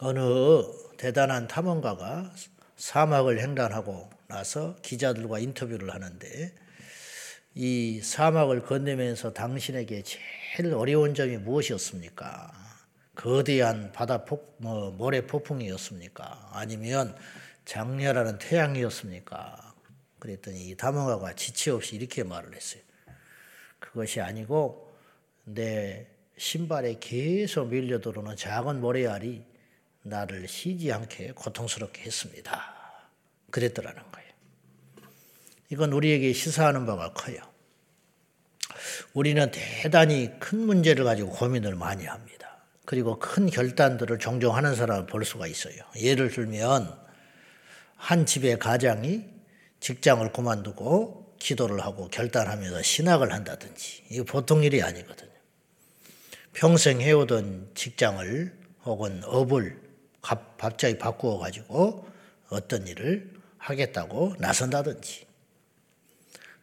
어느 대단한 탐험가가 사막을 횡단하고 나서 기자들과 인터뷰를 하는데 이 사막을 건너면서 당신에게 제일 어려운 점이 무엇이었습니까? 거대한 바다 폭, 뭐, 모래 폭풍이었습니까? 아니면 장렬하는 태양이었습니까? 그랬더니 이 탐험가가 지체 없이 이렇게 말을 했어요. 그것이 아니고 내 신발에 계속 밀려 들어오는 작은 모래알이 나를 쉬지 않게 고통스럽게 했습니다. 그랬더라는 거예요. 이건 우리에게 시사하는 바가 커요. 우리는 대단히 큰 문제를 가지고 고민을 많이 합니다. 그리고 큰 결단들을 종종 하는 사람을 볼 수가 있어요. 예를 들면 한 집의 가장이 직장을 그만두고 기도를 하고 결단하면서 신학을 한다든지 이거 보통 일이 아니거든요. 평생 해오던 직장을 혹은 업을 갑자기 바꾸어 가지고 어떤 일을 하겠다고 나선다든지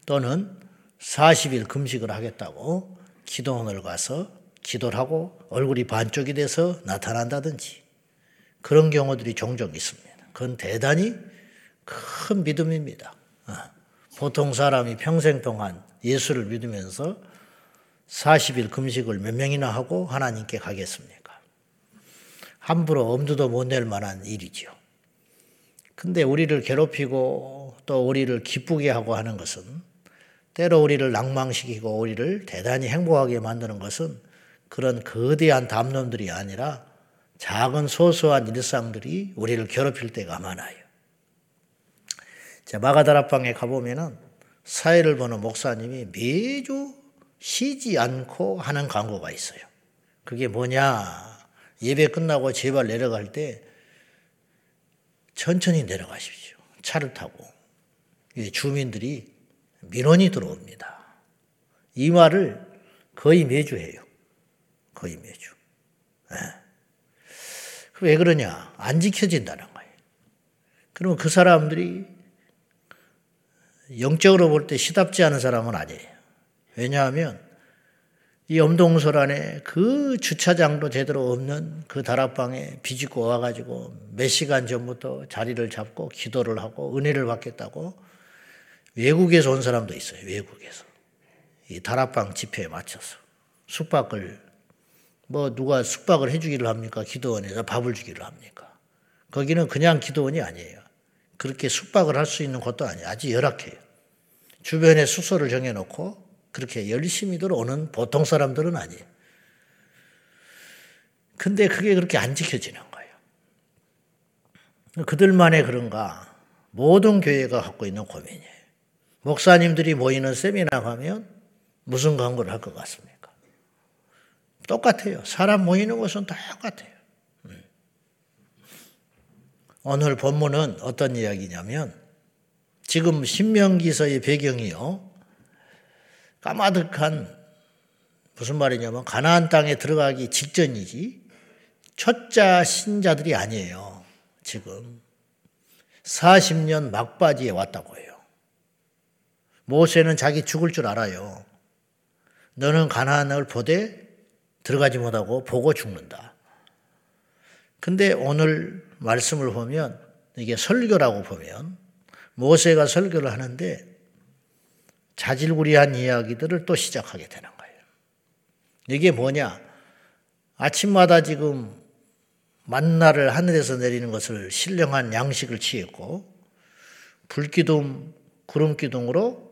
또는 40일 금식을 하겠다고 기도원을 가서 기도를 하고 얼굴이 반쪽이 돼서 나타난다든지 그런 경우들이 종종 있습니다. 그건 대단히 큰 믿음입니다. 어. 보통 사람이 평생 동안 예수를 믿으면서 40일 금식을 몇 명이나 하고 하나님께 가겠습니까? 함부로 엄두도 못 낼 만한 일이죠. 근데 우리를 괴롭히고 또 우리를 기쁘게 하고 하는 것은 때로 우리를 낭망시키고 우리를 대단히 행복하게 만드는 것은 그런 거대한 담론들이 아니라 작은 소소한 일상들이 우리를 괴롭힐 때가 많아요. 자, 마가다락방에 가보면은 사회를 보는 목사님이 매주 쉬지 않고 하는 광고가 있어요. 그게 뭐냐? 예배 끝나고 제발 내려갈 때 천천히 내려가십시오. 차를 타고. 주민들이 민원이 들어옵니다. 이 말을 거의 매주 해요. 거의 매주. 네. 왜 그러냐? 안 지켜진다는 거예요. 그러면 그 사람들이 영적으로 볼 때 시답지 않은 사람은 아니에요. 왜냐하면 이 엄동설 안에 그 주차장도 제대로 없는 그 다락방에 비집고 와가지고 몇 시간 전부터 자리를 잡고 기도를 하고 은혜를 받겠다고 외국에서 온 사람도 있어요. 외국에서. 이 다락방 집회에 맞춰서 숙박을 뭐 누가 숙박을 해주기를 합니까? 기도원에서 밥을 주기를 합니까? 거기는 그냥 기도원이 아니에요. 그렇게 숙박을 할 수 있는 곳도 아니에요. 아주 열악해요. 주변에 숙소를 정해놓고 그렇게 열심히들 오는 보통 사람들은 아니에요. 근데 그게 그렇게 안 지켜지는 거예요. 그들만의 그런가 모든 교회가 갖고 있는 고민이에요. 목사님들이 모이는 세미나 가면 무슨 광고를 할 것 같습니까? 똑같아요. 사람 모이는 것은 똑같아요. 음. 오늘 본문은 어떤 이야기냐면 지금 신명기서의 배경이요. 까마득한 무슨 말이냐면 가나안 땅에 들어가기 직전이지 초짜 신자들이 아니에요. 지금 40년 막바지에 왔다고 해요. 모세는 자기 죽을 줄 알아요. 너는 가나안을 보되 들어가지 못하고 보고 죽는다. 근데 오늘 말씀을 보면 이게 설교라고 보면 모세가 설교를 하는데 자질구리한 이야기들을 또 시작하게 되는 거예요. 이게 뭐냐? 아침마다 지금 만나를 하늘에서 내리는 것을 신령한 양식을 취했고 불기둥, 구름기둥으로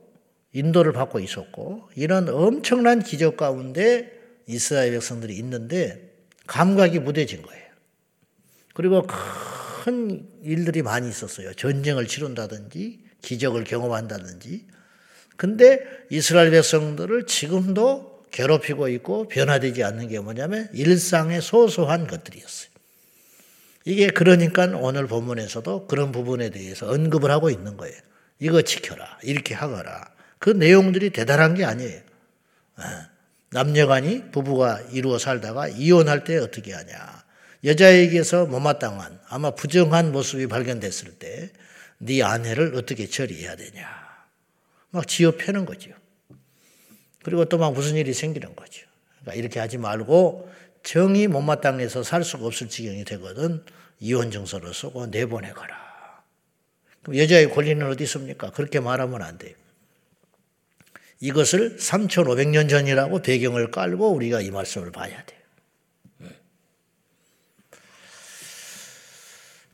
인도를 받고 있었고 이런 엄청난 기적 가운데 이스라엘 백성들이 있는데 감각이 무뎌진 거예요. 그리고 큰 일들이 많이 있었어요. 전쟁을 치른다든지 기적을 경험한다든지 근데 이스라엘 백성들을 지금도 괴롭히고 있고 변화되지 않는 게 뭐냐면 일상의 소소한 것들이었어요. 이게 그러니까 오늘 본문에서도 그런 부분에 대해서 언급을 하고 있는 거예요. 이거 지켜라. 이렇게 하거라. 그 내용들이 대단한 게 아니에요. 아, 남녀간이 부부가 이루어 살다가 이혼할 때 어떻게 하냐. 여자에게서 못마땅한 아마 부정한 모습이 발견됐을 때 네 아내를 어떻게 처리해야 되냐. 막 지어 패는 거죠. 그리고 또 막 무슨 일이 생기는 거죠. 그러니까 이렇게 하지 말고 정이 못마땅해서 살 수가 없을 지경이 되거든 이혼 증서를 쓰고 내보내거라. 그럼 여자의 권리는 어디 있습니까? 그렇게 말하면 안 돼요. 이것을 3,500년 전이라고 배경을 깔고 우리가 이 말씀을 봐야 돼요.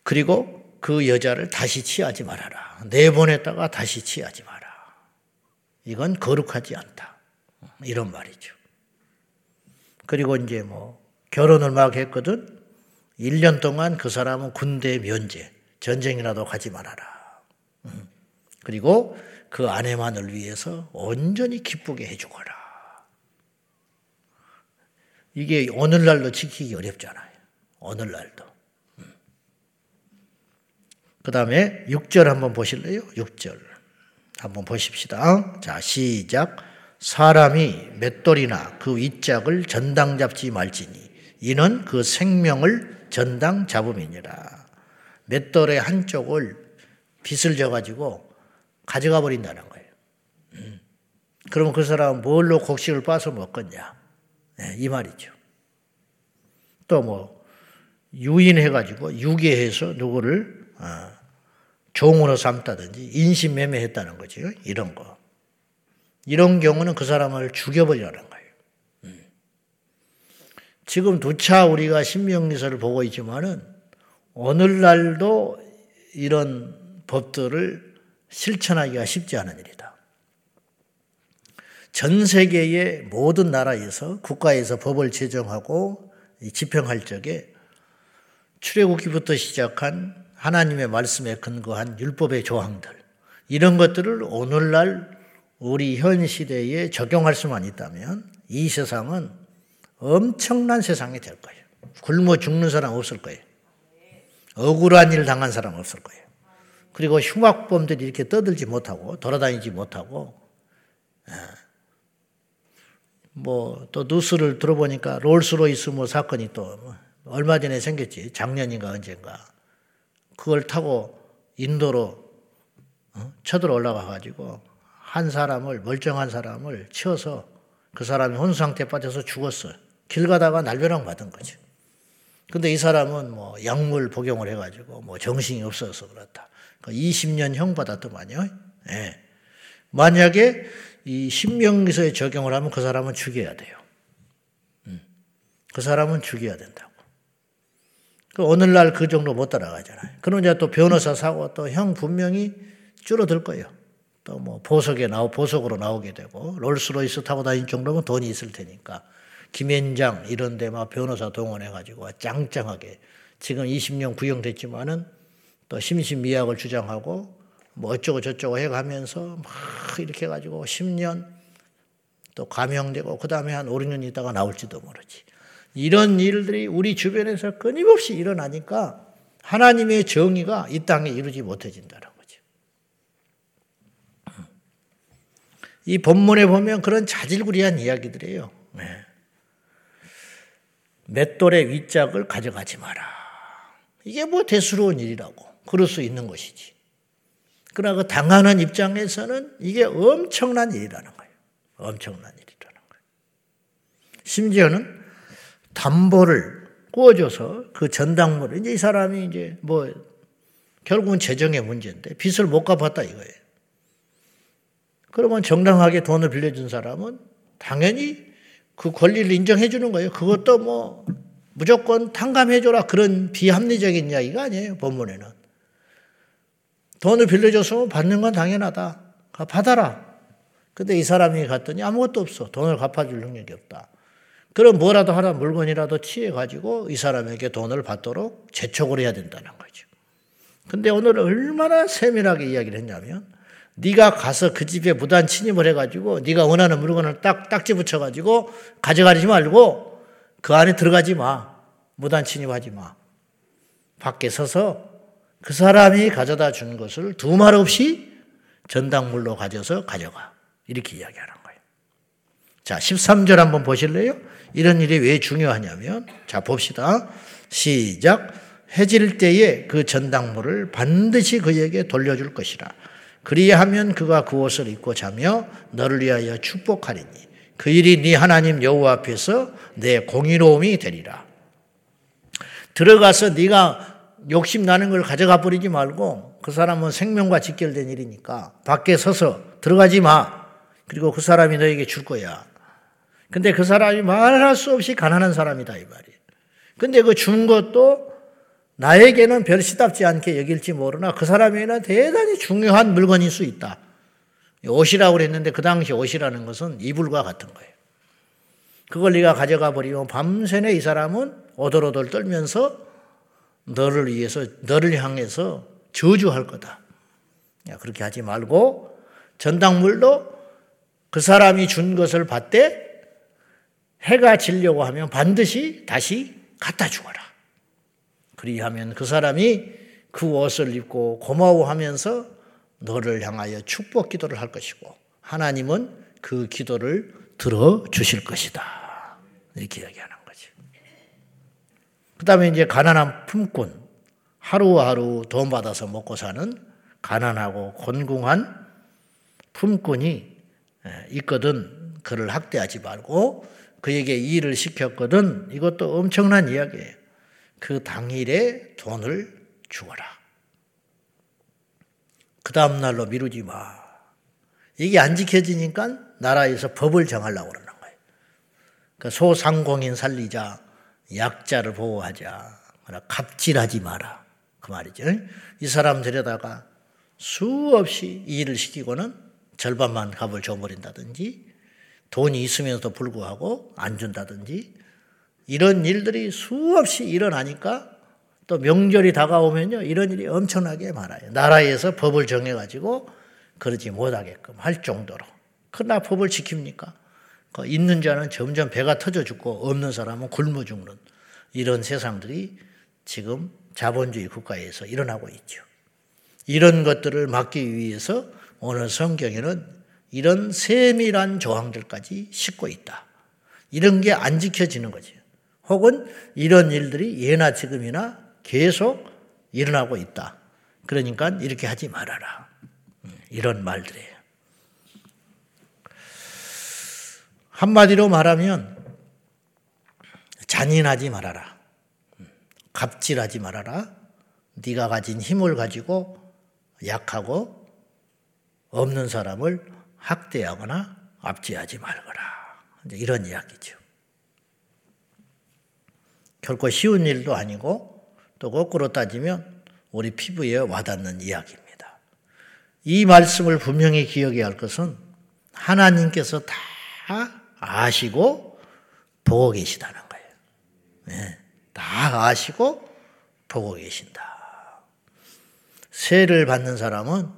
그리고 그 여자를 다시 취하지 말아라. 내보냈다가 다시 취하지 마라. 이건 거룩하지 않다. 이런 말이죠. 그리고 이제 뭐 결혼을 막 했거든. 1년 동안 그 사람은 군대 면제, 전쟁이라도 가지 말아라. 음. 그리고 그 아내만을 위해서 온전히 기쁘게 해주거라. 이게 오늘날도 지키기 어렵잖아요. 오늘날도. 음. 그 다음에 6절 한번 보실래요? 6절. 한번 보십시다. 자, 시작. 사람이 맷돌이나 그 윗짝을 전당 잡지 말지니 이는 그 생명을 전당 잡음이니라. 맷돌의 한쪽을 빗을 져가지고 가져가 버린다는 거예요. 음. 그러면 그 사람은 뭘로 곡식을 빠서 먹겠냐? 네, 이 말이죠. 또 뭐, 유인해가지고 유괴해서 누구를 어, 종으로 삼다든지 인신매매했다는 거죠. 이런 거. 이런 경우는 그 사람을 죽여버리라는 거예요. 음. 지금 두차 우리가 신명기서를 보고 있지만은 오늘날도 이런 법들을 실천하기가 쉽지 않은 일이다. 전 세계의 모든 나라에서 국가에서 법을 제정하고 집행할 적에 출애굽기부터 시작한 하나님의 말씀에 근거한 율법의 조항들 이런 것들을 오늘날 우리 현 시대에 적용할 수만 있다면 이 세상은 엄청난 세상이 될 거예요. 굶어 죽는 사람 없을 거예요. 억울한 일 당한 사람 없을 거예요. 그리고 흉악범들이 이렇게 떠들지 못하고 돌아다니지 못하고 예. 뭐또 뉴스를 들어보니까 롤스로이스 뭐 사건이 또뭐 얼마 전에 생겼지 작년인가 언젠가 그걸 타고 인도로 어? 쳐들어 올라가 가지고 한 사람을 멀쩡한 사람을 치어서 그 사람이 혼상태 빠져서 죽었어요. 길 가다가 날벼락 받은 거죠. 근데 이 사람은 뭐 약물 복용을 해가지고 뭐 정신이 없어서 그렇다. 20년 형 받았더만요. 예. 만약에 이 신명기서에 적용을 하면 그 사람은 죽여야 돼요. 음. 그 사람은 죽여야 된다고. 그 오늘날 그 정도 못 따라가잖아요. 그럼 이제 또 변호사 사고 또 형 분명히 줄어들 거예요. 또 뭐 보석에 나오 보석으로 나오게 되고 롤스로이스 타고 다닐 정도면 돈이 있을 테니까 김현장 이런 데 막 변호사 동원해 가지고 짱짱하게 지금 20년 구형됐지만은 또 심신미약을 주장하고 뭐 어쩌고 저쩌고 해 가면서 막 이렇게 해 가지고 10년 또 감형되고 그다음에 한 5, 6년 있다가 나올지도 모르지. 이런 일들이 우리 주변에서 끊임없이 일어나니까 하나님의 정의가 이 땅에 이루지 못해진다는 이 본문에 보면 그런 자질구리한 이야기들이에요. 네. 맷돌의 윗짝을 가져가지 마라. 이게 뭐 대수로운 일이라고. 그럴 수 있는 것이지. 그러나 그 당하는 입장에서는 이게 엄청난 일이라는 거예요. 엄청난 일이라는 거예요. 심지어는 담보를 구워줘서 그 전당물을 이제 이 사람이 이제 뭐 결국은 재정의 문제인데 빚을 못 갚았다 이거예요. 그러면 정당하게 돈을 빌려준 사람은 당연히 그 권리를 인정해 주는 거예요. 그것도 뭐 무조건 탕감해 줘라 그런 비합리적인 이야기가 아니에요. 본문에는. 돈을 빌려줬으면 받는 건 당연하다. 받아라. 근데 이 사람이 갔더니 아무것도 없어. 돈을 갚아줄 능력이 없다. 그럼 뭐라도 하나 물건이라도 취해가지고 이 사람에게 돈을 받도록 재촉을 해야 된다는 거죠. 근데 오늘 얼마나 세밀하게 이야기를 했냐면 네가 가서 그 집에 무단 침입을 해가지고 네가 원하는 물건을 딱 딱지 붙여가지고 가져가지 말고 그 안에 들어가지 마. 무단 침입하지 마. 밖에 서서 그 사람이 가져다 준 것을 두 말 없이 전당물로 가져서 가져가. 이렇게 이야기하는 거예요. 자, 13절 한번 보실래요? 이런 일이 왜 중요하냐면, 자, 봅시다. 시작. 해질 때에 그 전당물을 반드시 그에게 돌려줄 것이라. 그리하면 그가 그 옷을 입고 자며 너를 위하여 축복하리니 그 일이 네 하나님 여호와 앞에서 내 공의로움이 되리라. 들어가서 네가 욕심 나는 걸 가져가 버리지 말고 그 사람은 생명과 직결된 일이니까 밖에 서서 들어가지 마. 그리고 그 사람이 너에게 줄 거야. 근데 그 사람이 말할 수 없이 가난한 사람이다 이 말이에요. 근데 그 준 것도 나에게는 별 시답지 않게 여길지 모르나 그 사람에게는 대단히 중요한 물건일 수 있다. 옷이라고 그랬는데 그 당시 옷이라는 것은 이불과 같은 거예요. 그걸 네가 가져가 버리면 밤새내 이 사람은 오돌오돌 떨면서 너를 위해서 너를 향해서 저주할 거다. 야, 그렇게 하지 말고 전당물도 그 사람이 준 것을 받되 해가 지려고 하면 반드시 다시 갖다 주거라. 그리하면 그 사람이 그 옷을 입고 고마워하면서 너를 향하여 축복 기도를 할 것이고 하나님은 그 기도를 들어 주실 것이다. 이렇게 이야기하는 거죠. 그 다음에 이제 가난한 품꾼, 하루하루 돈 받아서 먹고 사는 가난하고 곤궁한 품꾼이 있거든 그를 학대하지 말고 그에게 일을 시켰거든 이것도 엄청난 이야기예요. 그 당일에 돈을 주어라. 그 다음날로 미루지 마. 이게 안 지켜지니까 나라에서 법을 정하려고 그러는 거예요. 그 소상공인 살리자, 약자를 보호하자, 갑질하지 마라. 그 말이죠. 이 사람 데려다가 수없이 일을 시키고는 절반만 값을 줘버린다든지 돈이 있으면서도 불구하고 안 준다든지 이런 일들이 수없이 일어나니까 또 명절이 다가오면요. 이런 일이 엄청나게 많아요. 나라에서 법을 정해가지고 그러지 못하게끔 할 정도로. 그러나 법을 지킵니까? 그 있는 자는 점점 배가 터져 죽고 없는 사람은 굶어 죽는 이런 세상들이 지금 자본주의 국가에서 일어나고 있죠. 이런 것들을 막기 위해서 오늘 성경에는 이런 세밀한 조항들까지 싣고 있다. 이런 게 안 지켜지는 거죠. 혹은 이런 일들이 예나 지금이나 계속 일어나고 있다. 그러니까 이렇게 하지 말아라. 음, 이런 말들이에요. 한마디로 말하면 잔인하지 말아라. 음, 갑질하지 말아라. 네가 가진 힘을 가지고 약하고 없는 사람을 학대하거나 압제하지 말거라. 이런 이야기죠. 결코 쉬운 일도 아니고 또 거꾸로 따지면 우리 피부에 와닿는 이야기입니다. 이 말씀을 분명히 기억해야 할 것은 하나님께서 다 아시고 보고 계시다는 거예요. 네, 다 아시고 보고 계신다. 세를 받는 사람은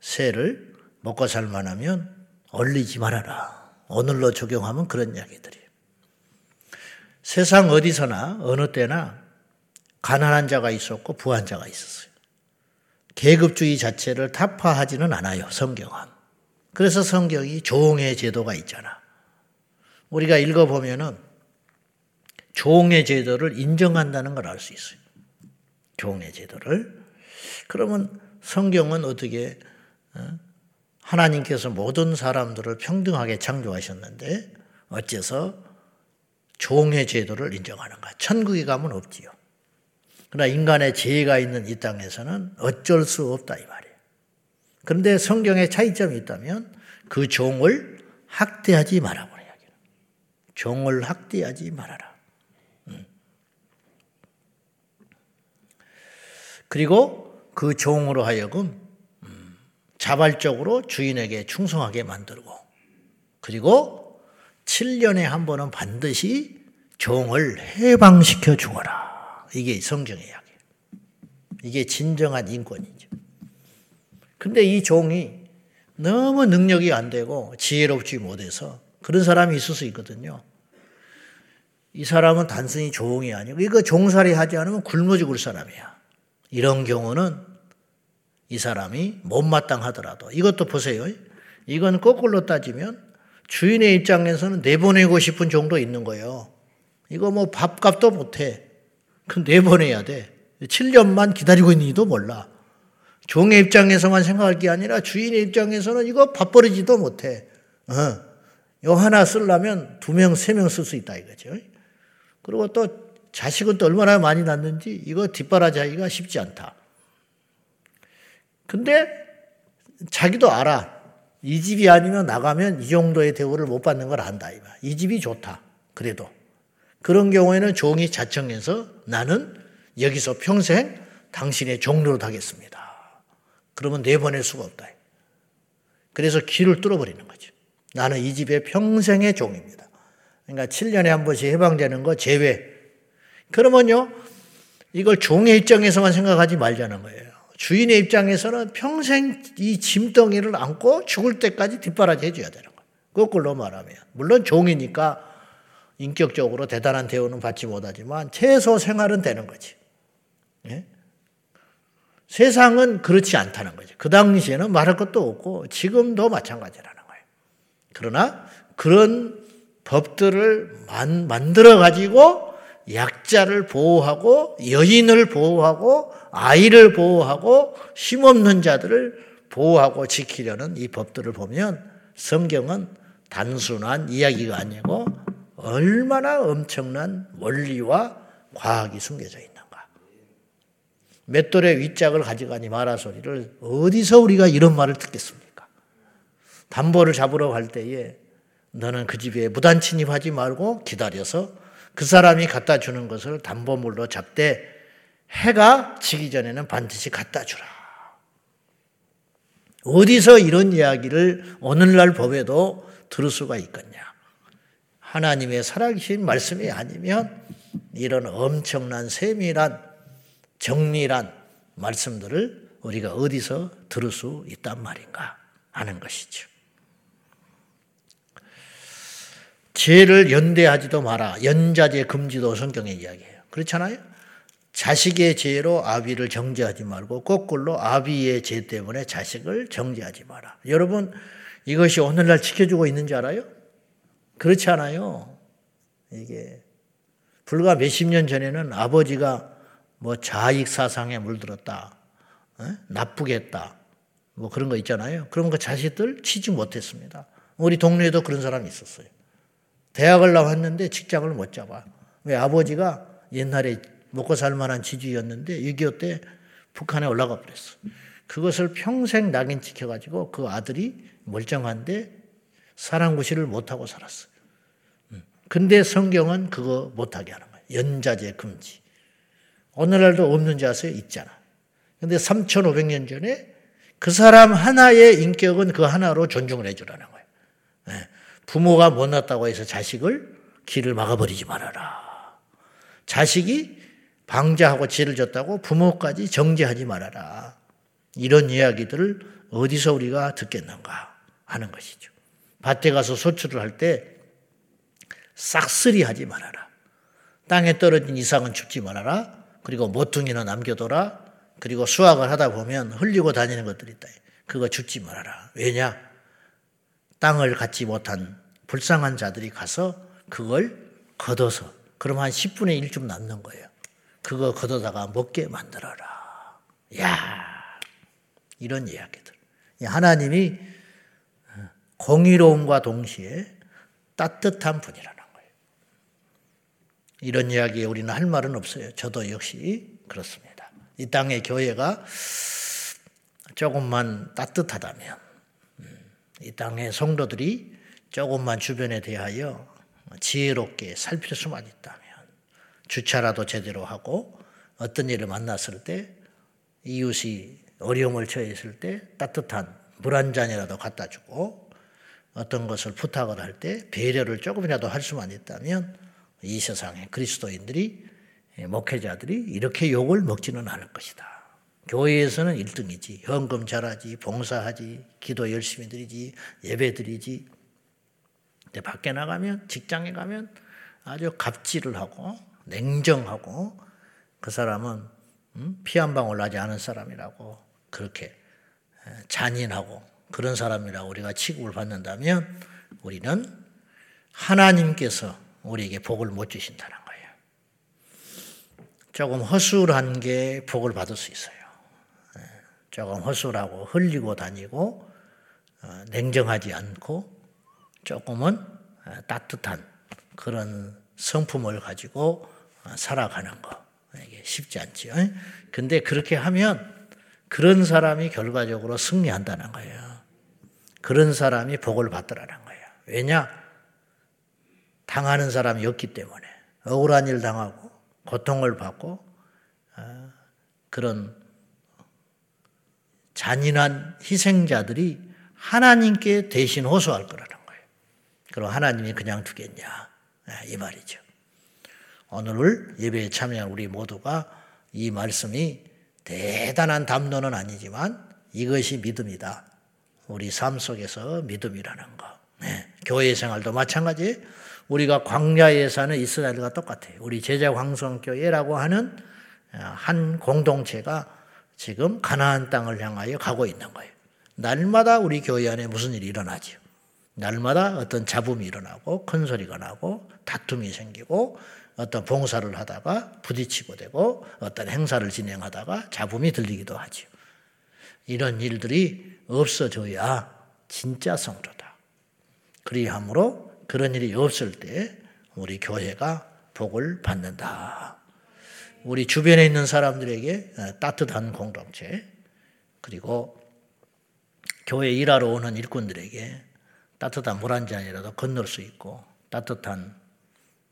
세를 먹고 살만하면 얼리지 말아라. 오늘로 적용하면 그런 이야기들이 세상 어디서나 어느 때나 가난한 자가 있었고 부한 자가 있었어요. 계급주의 자체를 타파하지는 않아요, 성경은. 그래서 성경이 종의 제도가 있잖아. 우리가 읽어보면은 종의 제도를 인정한다는 걸 알 수 있어요. 종의 제도를. 그러면 성경은 어떻게, 어? 하나님께서 모든 사람들을 평등하게 창조하셨는데 어째서 종의 제도를 인정하는가? 천국에 가면 없지요. 그러나 인간의 죄가 있는 이 땅에서는 어쩔 수 없다 이 말이에요. 그런데 성경에 차이점이 있다면 그 종을 학대하지 말아보라 이야기는. 종을 학대하지 말아라. 음. 그리고 그 종으로 하여금 음, 자발적으로 주인에게 충성하게 만들고 그리고 7년에 한 번은 반드시 종을 해방시켜 주거라. 이게 성경의 이야기예요. 이게 진정한 인권이죠. 근데 이 종이 너무 능력이 안 되고 지혜롭지 못해서 그런 사람이 있을 수 있거든요. 이 사람은 단순히 종이 아니고 이거 종살이 하지 않으면 굶어 죽을 사람이야. 이런 경우는 이 사람이 못마땅하더라도 이것도 보세요. 이건 거꾸로 따지면 주인의 입장에서는 내보내고 싶은 정도 있는 거예요. 이거 뭐 밥값도 못해. 그 내보내야 돼. 7년만 기다리고 있는지도 몰라. 종의 입장에서만 생각할 게 아니라 주인의 입장에서는 이거 밥버리지도 못해. 어. 요 하나 쓰려면 두 명, 세 명 쓸 수 있다 이거죠. 그리고 또 자식은 또 얼마나 많이 낳는지 이거 뒷바라지하기가 쉽지 않다. 근데 자기도 알아. 이 집이 아니면 나가면 이 정도의 대우를 못 받는 걸 안다. 이 집이 좋다. 그래도. 그런 경우에는 종이 자청해서 나는 여기서 평생 당신의 종로로 하겠습니다. 그러면 내보낼 수가 없다. 그래서 길을 뚫어버리는 거죠. 나는 이 집의 평생의 종입니다. 그러니까 7년에 한 번씩 해방되는 거 제외. 그러면요, 이걸 종의 입장에서만 생각하지 말자는 거예요. 주인의 입장에서는 평생 이 짐덩이를 안고 죽을 때까지 뒷바라지 해줘야 되는 거예요. 거꾸로 말하면. 물론 종이니까 인격적으로 대단한 대우는 받지 못하지만 최소 생활은 되는 거지. 예? 세상은 그렇지 않다는 거죠. 그 당시에는 말할 것도 없고 지금도 마찬가지라는 거예요. 그러나 그런 법들을 만, 만들어 가지고 약자를 보호하고 여인을 보호하고 아이를 보호하고 힘없는 자들을 보호하고 지키려는 이 법들을 보면 성경은 단순한 이야기가 아니고 얼마나 엄청난 원리와 과학이 숨겨져 있는가. 맷돌의 윗짝을 가져가니 마라 소리를 어디서 우리가 이런 말을 듣겠습니까? 담보를 잡으러 갈 때에 너는 그 집에 무단 침입하지 말고 기다려서 그 사람이 갖다 주는 것을 담보물로 잡되 해가 지기 전에는 반드시 갖다 주라. 어디서 이런 이야기를 오늘날 법에도 들을 수가 있겠냐? 하나님의 살아계신 말씀이 아니면 이런 엄청난 세밀한 정밀한 말씀들을 우리가 어디서 들을 수 있단 말인가 하는 것이죠. 죄를 연대하지도 마라. 연자제 금지도 성경의 이야기예요. 그렇잖아요? 자식의 죄로 아비를 정죄하지 말고 거꾸로 아비의 죄 때문에 자식을 정죄하지 마라. 여러분 이것이 오늘날 지켜주고 있는지 알아요? 그렇지 않아요. 이게 불과 몇십 년 전에는 아버지가 뭐 자익 사상에 물들었다, 에? 나쁘게 했다, 뭐 그런 거 있잖아요. 그런 거 자식들 취직 못했습니다. 우리 동네에도 그런 사람이 있었어요. 대학을 나왔는데 직장을 못 잡아. 왜 아버지가 옛날에 먹고 살 만한 지주였는데 6.25 때 북한에 올라가 버렸어. 그것을 평생 낙인 찍혀가지고 그 아들이 멀쩡한데 사랑구실을 못하고 살았어요. 음. 근데 성경은 그거 못하게 하는 거예요. 연자제 금지. 오늘날도 없는지 아세요? 있잖아. 근데 3,500년 전에 그 사람 하나의 인격은 그 하나로 존중을 해주라는 거예요. 네. 부모가 못났다고 해서 자식을 길을 막아버리지 말아라. 자식이 방자하고 죄를 졌다고 부모까지 정죄하지 말아라. 이런 이야기들을 어디서 우리가 듣겠는가 하는 것이죠. 밭에 가서 소출을 할 때 싹쓸이 하지 말아라. 땅에 떨어진 이상은 줍지 말아라. 그리고 모퉁이는 남겨둬라. 그리고 수확을 하다 보면 흘리고 다니는 것들이 있다. 그거 줍지 말아라. 왜냐? 땅을 갖지 못한 불쌍한 자들이 가서 그걸 걷어서 그럼 한 10분의 1쯤 남는 거예요. 그거 걷어다가 먹게 만들어라. 야 이런 이야기들. 하나님이 공의로움과 동시에 따뜻한 분이라는 거예요. 이런 이야기에 우리는 할 말은 없어요. 저도 역시 그렇습니다. 이 땅의 교회가 조금만 따뜻하다면, 음, 이 땅의 성도들이 조금만 주변에 대하여 지혜롭게 살필 수만 있다면, 주차라도 제대로 하고, 어떤 일을 만났을 때, 이웃이 어려움을 처했을 때 따뜻한 물 한 잔이라도 갖다 주고, 어떤 것을 부탁을 할 때 배려를 조금이라도 할 수만 있다면 이 세상에 그리스도인들이 목회자들이 이렇게 욕을 먹지는 않을 것이다. 교회에서는 1등이지. 현금 잘하지, 봉사하지, 기도 열심히 드리지, 예배 드리지. 근데 밖에 나가면, 직장에 가면 아주 갑질을 하고, 냉정하고, 그 사람은 음, 피한 방울 나지 않은 사람이라고 그렇게 잔인하고 그런 사람이라고 우리가 취급을 받는다면 우리는 하나님께서 우리에게 복을 못 주신다는 거예요. 조금 허술한 게 복을 받을 수 있어요. 예, 조금 허술하고 흘리고 다니고 어, 냉정하지 않고 조금은 따뜻한 그런 성품을 가지고 살아가는 거. 이게 쉽지 않죠. 근데 그렇게 하면 그런 사람이 결과적으로 승리한다는 거예요. 그런 사람이 복을 받더라는 거예요. 왜냐? 당하는 사람이 없기 때문에. 억울한 일 당하고, 고통을 받고, 어, 그런 잔인한 희생자들이 하나님께 대신 호소할 거라는 거예요. 그럼 하나님이 그냥 두겠냐? 이 말이죠. 오늘 예배에 참여한 우리 모두가 이 말씀이 대단한 담론은 아니지만 이것이 믿음이다. 우리 삶 속에서 믿음이라는 거. 네. 교회 생활도 마찬가지. 우리가 광야에 사는 이스라엘과 똑같아요. 우리 제자 광성교회라고 하는 한 공동체가 지금 가나안 땅을 향하여 가고 있는 거예요. 날마다 우리 교회 안에 무슨 일이 일어나죠. 날마다 어떤 잡음이 일어나고 큰 소리가 나고 다툼이 생기고 어떤 봉사를 하다가 부딪히고 되고 어떤 행사를 진행하다가 잡음이 들리기도 하죠. 이런 일들이 없어져야 진짜 성도다. 그리함으로 그런 일이 없을 때 우리 교회가 복을 받는다. 우리 주변에 있는 사람들에게 따뜻한 공동체 그리고 교회 일하러 오는 일꾼들에게 따뜻한 물 한 잔이라도 건널 수 있고 따뜻한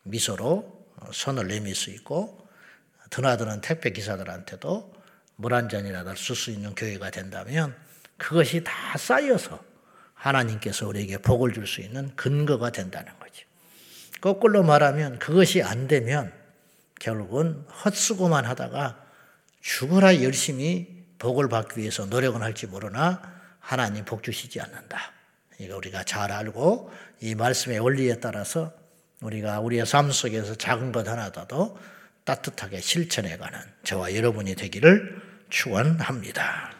미소로 손을 내밀 수 있고 드나드는 택배 기사들한테도 물 한 잔이라도 쓸 수 있는 교회가 된다면 그것이 다 쌓여서 하나님께서 우리에게 복을 줄 수 있는 근거가 된다는 거죠. 거꾸로 말하면 그것이 안 되면 결국은 헛수고만 하다가 죽어라 열심히 복을 받기 위해서 노력은 할지 모르나 하나님 복 주시지 않는다. 이거 우리가 잘 알고 이 말씀의 원리에 따라서 우리가 우리의 삶 속에서 작은 것 하나라도 따뜻하게 실천해가는 저와 여러분이 되기를 축원합니다.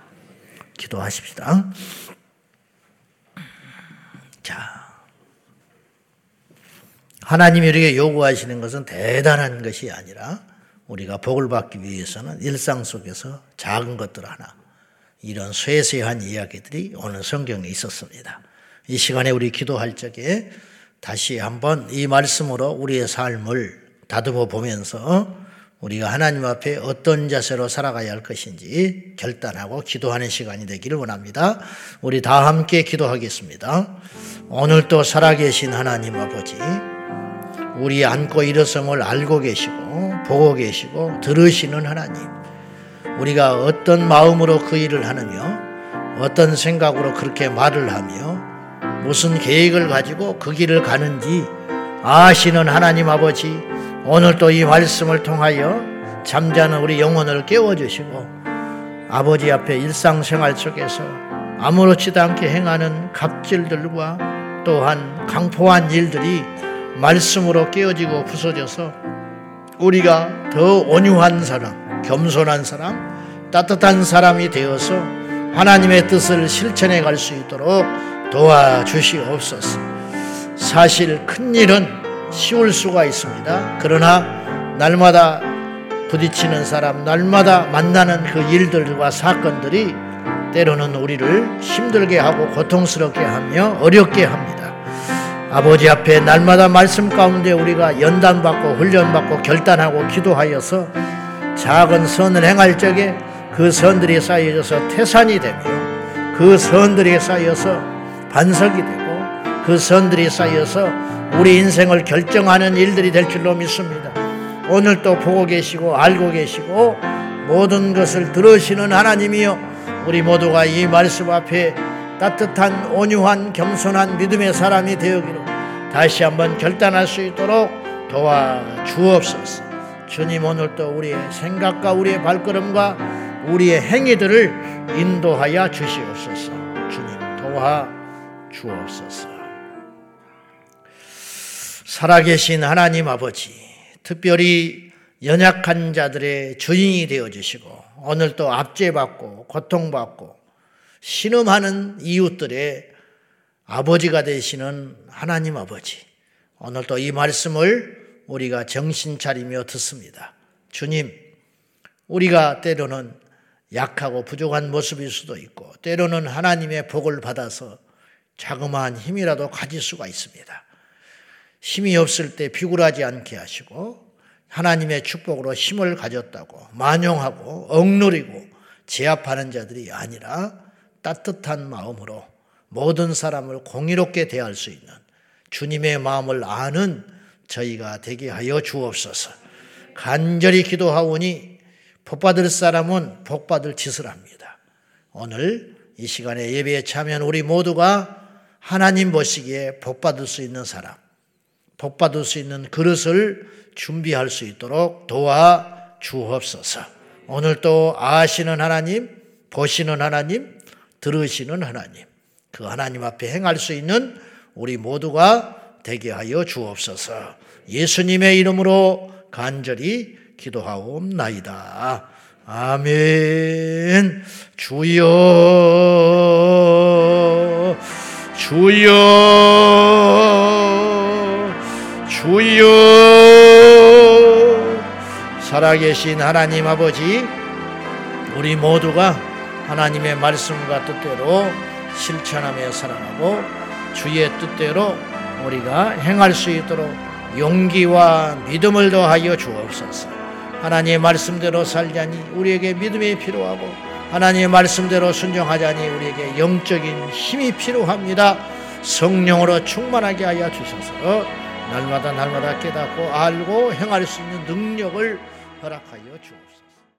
기도하십시다. 자, 하나님이 우리에게 요구하시는 것은 대단한 것이 아니라 우리가 복을 받기 위해서는 일상 속에서 작은 것들 하나 이런 쇠쇠한 이야기들이 오늘 성경에 있었습니다. 이 시간에 우리 기도할 적에 다시 한번 이 말씀으로 우리의 삶을 다듬어 보면서 우리가 하나님 앞에 어떤 자세로 살아가야 할 것인지 결단하고 기도하는 시간이 되기를 원합니다. 우리 다 함께 기도하겠습니다. 오늘 또 살아계신 하나님 아버지, 우리 안고 일어섬을 알고 계시고, 보고 계시고, 들으시는 하나님, 우리가 어떤 마음으로 그 일을 하느며, 어떤 생각으로 그렇게 말을 하며, 무슨 계획을 가지고 그 길을 가는지 아시는 하나님 아버지 오늘 또 이 말씀을 통하여 잠자는 우리 영혼을 깨워주시고 아버지 앞에 일상생활 속에서 아무렇지도 않게 행하는 갑질들과 또한 강포한 일들이 말씀으로 깨어지고 부서져서 우리가 더 온유한 사람, 겸손한 사람, 따뜻한 사람이 되어서 하나님의 뜻을 실천해 갈 수 있도록 도와주시옵소서. 사실 큰 일은 쉬울 수가 있습니다. 그러나 날마다 부딪히는 사람, 날마다 만나는 그 일들과 사건들이 때로는 우리를 힘들게 하고 고통스럽게 하며 어렵게 합니다. 아버지 앞에 날마다 말씀 가운데 우리가 연단받고 훈련받고 결단하고 기도하여서 작은 선을 행할 적에 그 선들이 쌓여져서 태산이 되며 그 선들이 쌓여서 반석이 되고 그 선들이 쌓여서 우리 인생을 결정하는 일들이 될 줄로 믿습니다. 오늘 또 보고 계시고 알고 계시고 모든 것을 들으시는 하나님이여 우리 모두가 이 말씀 앞에 따뜻한 온유한 겸손한 믿음의 사람이 되어기로 다시 한번 결단할 수 있도록 도와 주옵소서. 주님 오늘 또 우리의 생각과 우리의 발걸음과 우리의 행위들을 인도하여 주시옵소서. 주님 도와 주옵소서. 살아계신 하나님 아버지, 특별히 연약한 자들의 주인이 되어 주시고, 오늘 또 압제받고, 고통받고, 신음하는 이웃들의 아버지가 되시는 하나님 아버지, 오늘 또이 말씀을 우리가 정신 차리며 듣습니다. 주님, 우리가 때로는 약하고 부족한 모습일 수도 있고, 때로는 하나님의 복을 받아서 자그마한 힘이라도 가질 수가 있습니다. 힘이 없을 때 비굴하지 않게 하시고 하나님의 축복으로 힘을 가졌다고 만용하고 억누리고 제압하는 자들이 아니라 따뜻한 마음으로 모든 사람을 공의롭게 대할 수 있는 주님의 마음을 아는 저희가 되게 하여 주옵소서. 간절히 기도하오니 복받을 사람은 복받을 짓을 합니다. 오늘 이 시간에 예배에 참여한 우리 모두가 하나님 보시기에 복받을 수 있는 사람, 복받을 수 있는 그릇을 준비할 수 있도록 도와 주옵소서. 오늘 또 아시는 하나님, 보시는 하나님, 들으시는 하나님, 그 하나님 앞에 행할 수 있는 우리 모두가 되게 하여 주옵소서. 예수님의 이름으로 간절히 기도하옵나이다. 아멘. 주여, 주여, 주여, 살아계신 하나님 아버지, 우리 모두가 하나님의 말씀과 뜻대로 실천하며 살아가고 주의 뜻대로 우리가 행할 수 있도록 용기와 믿음을 더하여 주옵소서. 하나님의 말씀대로 살자니 우리에게 믿음이 필요하고 하나님의 말씀대로 순종하자니 우리에게 영적인 힘이 필요합니다. 성령으로 충만하게 하여 주셔서 날마다 날마다 깨닫고 알고 행할 수 있는 능력을 허락하여 주옵소서.